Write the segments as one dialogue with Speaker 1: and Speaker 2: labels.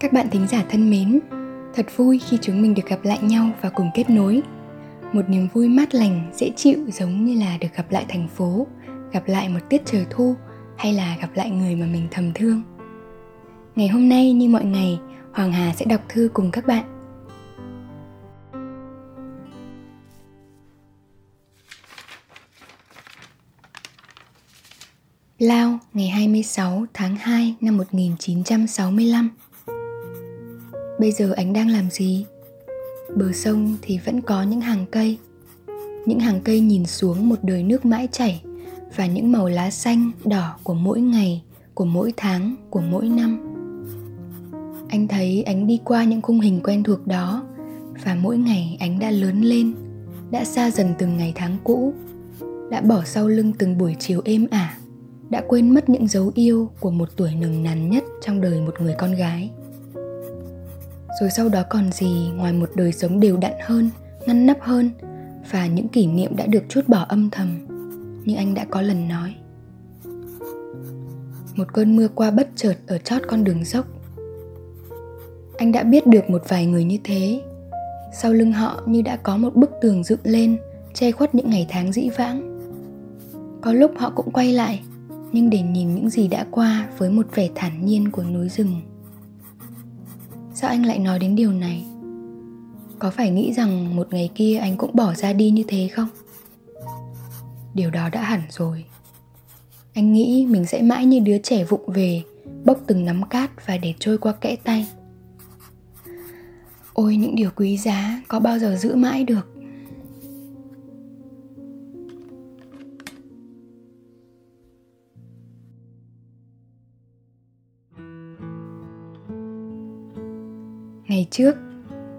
Speaker 1: Các bạn thính giả thân mến, thật vui khi chúng mình được gặp lại nhau và cùng kết nối. Một niềm vui mát lành, dễ chịu giống như là được gặp lại thành phố, gặp lại một tiết trời thu hay là gặp lại người mà mình thầm thương. Ngày hôm nay như mọi ngày, Hoàng Hà sẽ đọc thư cùng các bạn. Lao ngày 26 tháng 2 năm 1965 Bây giờ anh đang làm gì? Bờ sông thì vẫn có những hàng cây. Những hàng cây nhìn xuống một đời nước mãi chảy Và những màu lá xanh, đỏ của mỗi ngày, của mỗi tháng, của mỗi năm. Anh thấy anh đi qua những khung hình quen thuộc đó Và mỗi ngày anh đã lớn lên Đã xa dần từng ngày tháng cũ Đã bỏ sau lưng từng buổi chiều êm ả Đã quên mất những dấu yêu của một tuổi nồng nàn nhất trong đời một người con gái rồi sau đó còn gì ngoài một đời sống đều đặn hơn, ngăn nắp hơn và những kỷ niệm đã được chút bỏ âm thầm, như anh đã có lần nói. Một cơn mưa qua bất chợt ở chót con đường dốc. Anh đã biết được một vài người như thế. Sau lưng họ như đã có một bức tường dựng lên, che khuất những ngày tháng dĩ vãng. Có lúc họ cũng quay lại, nhưng để nhìn những gì đã qua với một vẻ thản nhiên của núi rừng sao anh lại nói đến điều này? Có phải nghĩ rằng một ngày kia anh cũng bỏ ra đi như thế không? Điều đó đã hẳn rồi. Anh nghĩ mình sẽ mãi như đứa trẻ vụng về, bốc từng nắm cát và để trôi qua kẽ tay. Ôi, những điều quý giá có bao giờ giữ mãi được? Ngày trước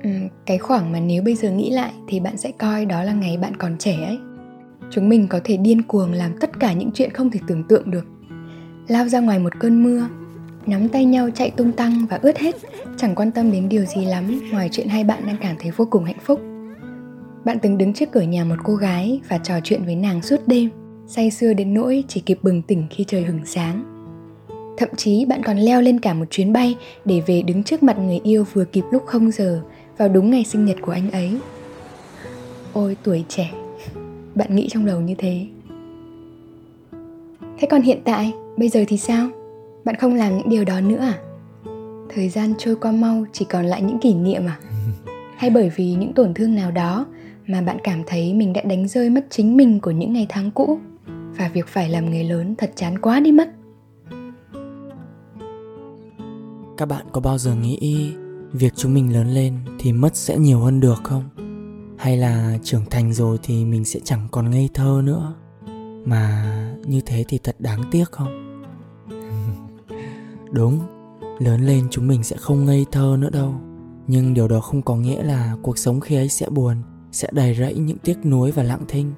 Speaker 1: ừ, cái khoảng mà nếu bây giờ nghĩ lại thì bạn sẽ coi đó là ngày bạn còn trẻ ấy. Chúng mình có thể điên cuồng làm tất cả những chuyện không thể tưởng tượng được. Lao ra ngoài một cơn mưa, nắm tay nhau chạy tung tăng và ướt hết, chẳng quan tâm đến điều gì lắm ngoài chuyện hai bạn đang cảm thấy vô cùng hạnh phúc. Bạn từng đứng trước cửa nhà một cô gái và trò chuyện với nàng suốt đêm, say sưa đến nỗi chỉ kịp bừng tỉnh khi trời hừng sáng. Thậm chí bạn còn leo lên cả một chuyến bay để về đứng trước mặt người yêu vừa kịp lúc không giờ vào đúng ngày sinh nhật của anh ấy. Ôi tuổi trẻ, bạn nghĩ trong đầu như thế. Thế còn hiện tại, bây giờ thì sao? Bạn không làm những điều đó nữa à? Thời gian trôi qua mau chỉ còn lại những kỷ niệm à? Hay bởi vì những tổn thương nào đó mà bạn cảm thấy mình đã đánh rơi mất chính mình của những ngày tháng cũ và việc phải làm người lớn thật chán quá đi mất
Speaker 2: các bạn có bao giờ nghĩ việc chúng mình lớn lên thì mất sẽ nhiều hơn được không? Hay là trưởng thành rồi thì mình sẽ chẳng còn ngây thơ nữa? Mà như thế thì thật đáng tiếc không? Đúng, lớn lên chúng mình sẽ không ngây thơ nữa đâu. Nhưng điều đó không có nghĩa là cuộc sống khi ấy sẽ buồn, sẽ đầy rẫy những tiếc nuối và lặng thinh.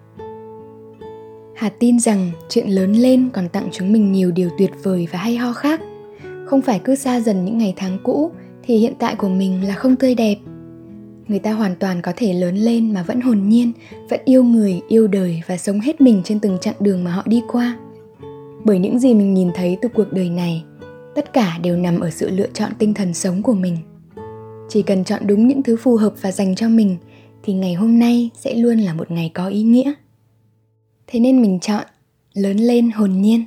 Speaker 1: Hà tin rằng chuyện lớn lên còn tặng chúng mình nhiều điều tuyệt vời và hay ho khác không phải cứ xa dần những ngày tháng cũ, thì hiện tại của mình là không tươi đẹp. Người ta hoàn toàn có thể lớn lên mà vẫn hồn nhiên, vẫn yêu người, yêu đời và sống hết mình trên từng chặng đường mà họ đi qua. Bởi những gì mình nhìn thấy từ cuộc đời này, tất cả đều nằm ở sự lựa chọn tinh thần sống của mình. Chỉ cần chọn đúng những thứ phù hợp và dành cho mình, thì ngày hôm nay sẽ luôn là một ngày có ý nghĩa. Thế nên mình chọn lớn lên hồn nhiên.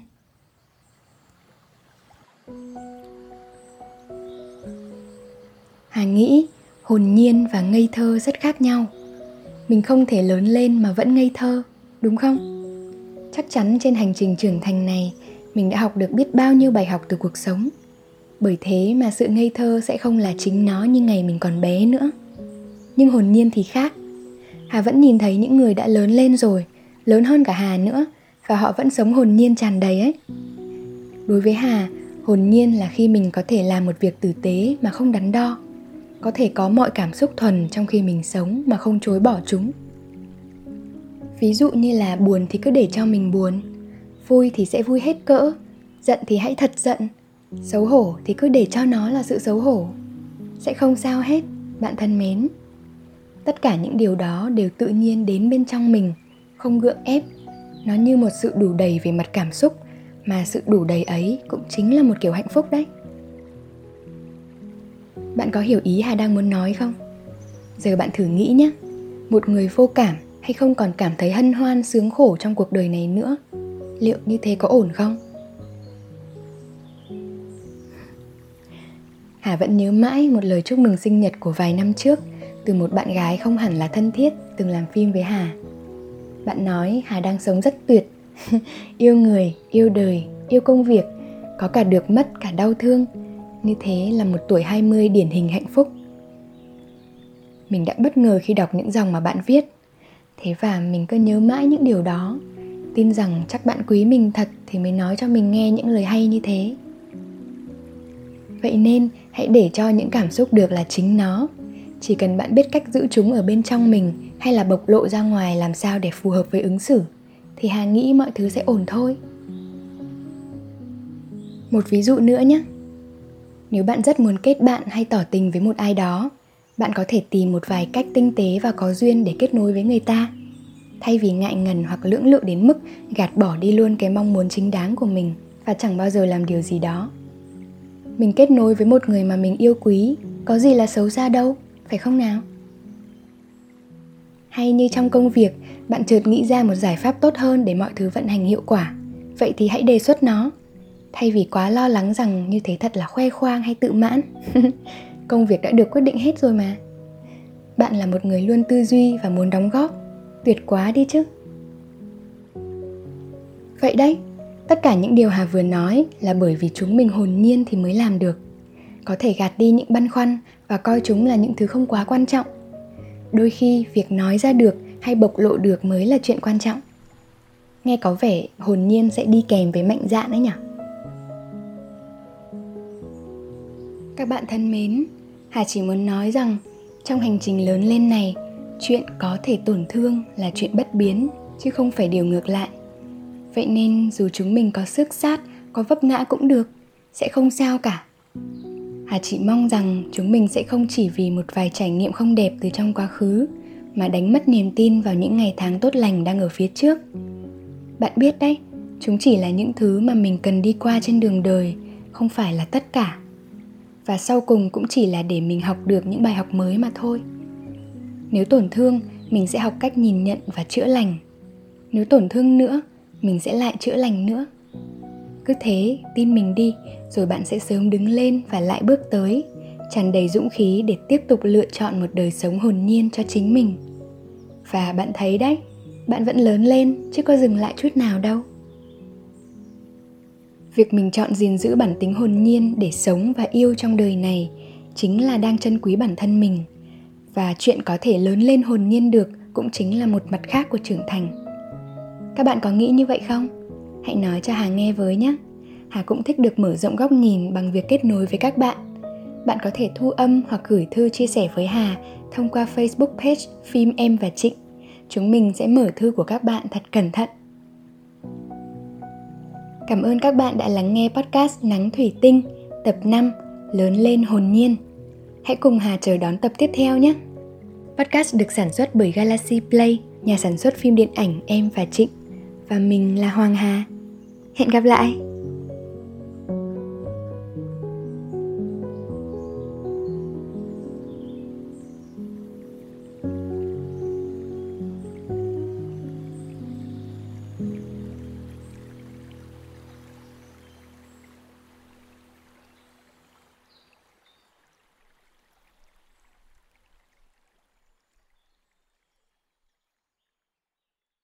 Speaker 1: Hà nghĩ hồn nhiên và ngây thơ rất khác nhau. Mình không thể lớn lên mà vẫn ngây thơ, đúng không? Chắc chắn trên hành trình trưởng thành này, mình đã học được biết bao nhiêu bài học từ cuộc sống. Bởi thế mà sự ngây thơ sẽ không là chính nó như ngày mình còn bé nữa. Nhưng hồn nhiên thì khác. Hà vẫn nhìn thấy những người đã lớn lên rồi, lớn hơn cả Hà nữa, và họ vẫn sống hồn nhiên tràn đầy ấy. Đối với Hà, hồn nhiên là khi mình có thể làm một việc tử tế mà không đắn đo có thể có mọi cảm xúc thuần trong khi mình sống mà không chối bỏ chúng. Ví dụ như là buồn thì cứ để cho mình buồn. Vui thì sẽ vui hết cỡ, giận thì hãy thật giận. Xấu hổ thì cứ để cho nó là sự xấu hổ. Sẽ không sao hết, bạn thân mến. Tất cả những điều đó đều tự nhiên đến bên trong mình, không gượng ép. Nó như một sự đủ đầy về mặt cảm xúc, mà sự đủ đầy ấy cũng chính là một kiểu hạnh phúc đấy bạn có hiểu ý hà đang muốn nói không? Giờ bạn thử nghĩ nhé. Một người vô cảm hay không còn cảm thấy hân hoan, sướng khổ trong cuộc đời này nữa, liệu như thế có ổn không? Hà vẫn nhớ mãi một lời chúc mừng sinh nhật của vài năm trước từ một bạn gái không hẳn là thân thiết từng làm phim với hà. Bạn nói hà đang sống rất tuyệt. Yêu người, yêu đời, yêu công việc, có cả được mất, cả đau thương như thế là một tuổi 20 điển hình hạnh phúc. Mình đã bất ngờ khi đọc những dòng mà bạn viết. Thế và mình cứ nhớ mãi những điều đó. Tin rằng chắc bạn quý mình thật thì mới nói cho mình nghe những lời hay như thế. Vậy nên, hãy để cho những cảm xúc được là chính nó. Chỉ cần bạn biết cách giữ chúng ở bên trong mình hay là bộc lộ ra ngoài làm sao để phù hợp với ứng xử, thì hà nghĩ mọi thứ sẽ ổn thôi. Một ví dụ nữa nhé nếu bạn rất muốn kết bạn hay tỏ tình với một ai đó, bạn có thể tìm một vài cách tinh tế và có duyên để kết nối với người ta. Thay vì ngại ngần hoặc lưỡng lự đến mức gạt bỏ đi luôn cái mong muốn chính đáng của mình và chẳng bao giờ làm điều gì đó. Mình kết nối với một người mà mình yêu quý, có gì là xấu xa đâu, phải không nào? Hay như trong công việc, bạn chợt nghĩ ra một giải pháp tốt hơn để mọi thứ vận hành hiệu quả. Vậy thì hãy đề xuất nó thay vì quá lo lắng rằng như thế thật là khoe khoang hay tự mãn, công việc đã được quyết định hết rồi mà. Bạn là một người luôn tư duy và muốn đóng góp. Tuyệt quá đi chứ. Vậy đấy, tất cả những điều hà vừa nói là bởi vì chúng mình hồn nhiên thì mới làm được. Có thể gạt đi những băn khoăn và coi chúng là những thứ không quá quan trọng. Đôi khi việc nói ra được hay bộc lộ được mới là chuyện quan trọng. Nghe có vẻ hồn nhiên sẽ đi kèm với mạnh dạn đấy nhỉ? Các bạn thân mến, hà chỉ muốn nói rằng trong hành trình lớn lên này, chuyện có thể tổn thương là chuyện bất biến, chứ không phải điều ngược lại. Vậy nên dù chúng mình có sức sát có vấp ngã cũng được, sẽ không sao cả. Hà chỉ mong rằng chúng mình sẽ không chỉ vì một vài trải nghiệm không đẹp từ trong quá khứ, mà đánh mất niềm tin vào những ngày tháng tốt lành đang ở phía trước. Bạn biết đấy, chúng chỉ là những thứ mà mình cần đi qua trên đường đời, không phải là tất cả và sau cùng cũng chỉ là để mình học được những bài học mới mà thôi. Nếu tổn thương, mình sẽ học cách nhìn nhận và chữa lành. Nếu tổn thương nữa, mình sẽ lại chữa lành nữa. Cứ thế, tin mình đi, rồi bạn sẽ sớm đứng lên và lại bước tới, tràn đầy dũng khí để tiếp tục lựa chọn một đời sống hồn nhiên cho chính mình. Và bạn thấy đấy, bạn vẫn lớn lên, chứ có dừng lại chút nào đâu việc mình chọn gìn giữ bản tính hồn nhiên để sống và yêu trong đời này chính là đang trân quý bản thân mình. Và chuyện có thể lớn lên hồn nhiên được cũng chính là một mặt khác của trưởng thành. Các bạn có nghĩ như vậy không? Hãy nói cho hà nghe với nhé. Hà cũng thích được mở rộng góc nhìn bằng việc kết nối với các bạn. Bạn có thể thu âm hoặc gửi thư chia sẻ với hà thông qua facebook page phim em và trịnh. Chúng mình sẽ mở thư của các bạn thật cẩn thận. Cảm ơn các bạn đã lắng nghe podcast Nắng Thủy Tinh tập 5 Lớn lên hồn nhiên. Hãy cùng Hà chờ đón tập tiếp theo nhé. Podcast được sản xuất bởi Galaxy Play, nhà sản xuất phim điện ảnh Em và Trịnh. Và mình là Hoàng Hà. Hẹn gặp lại!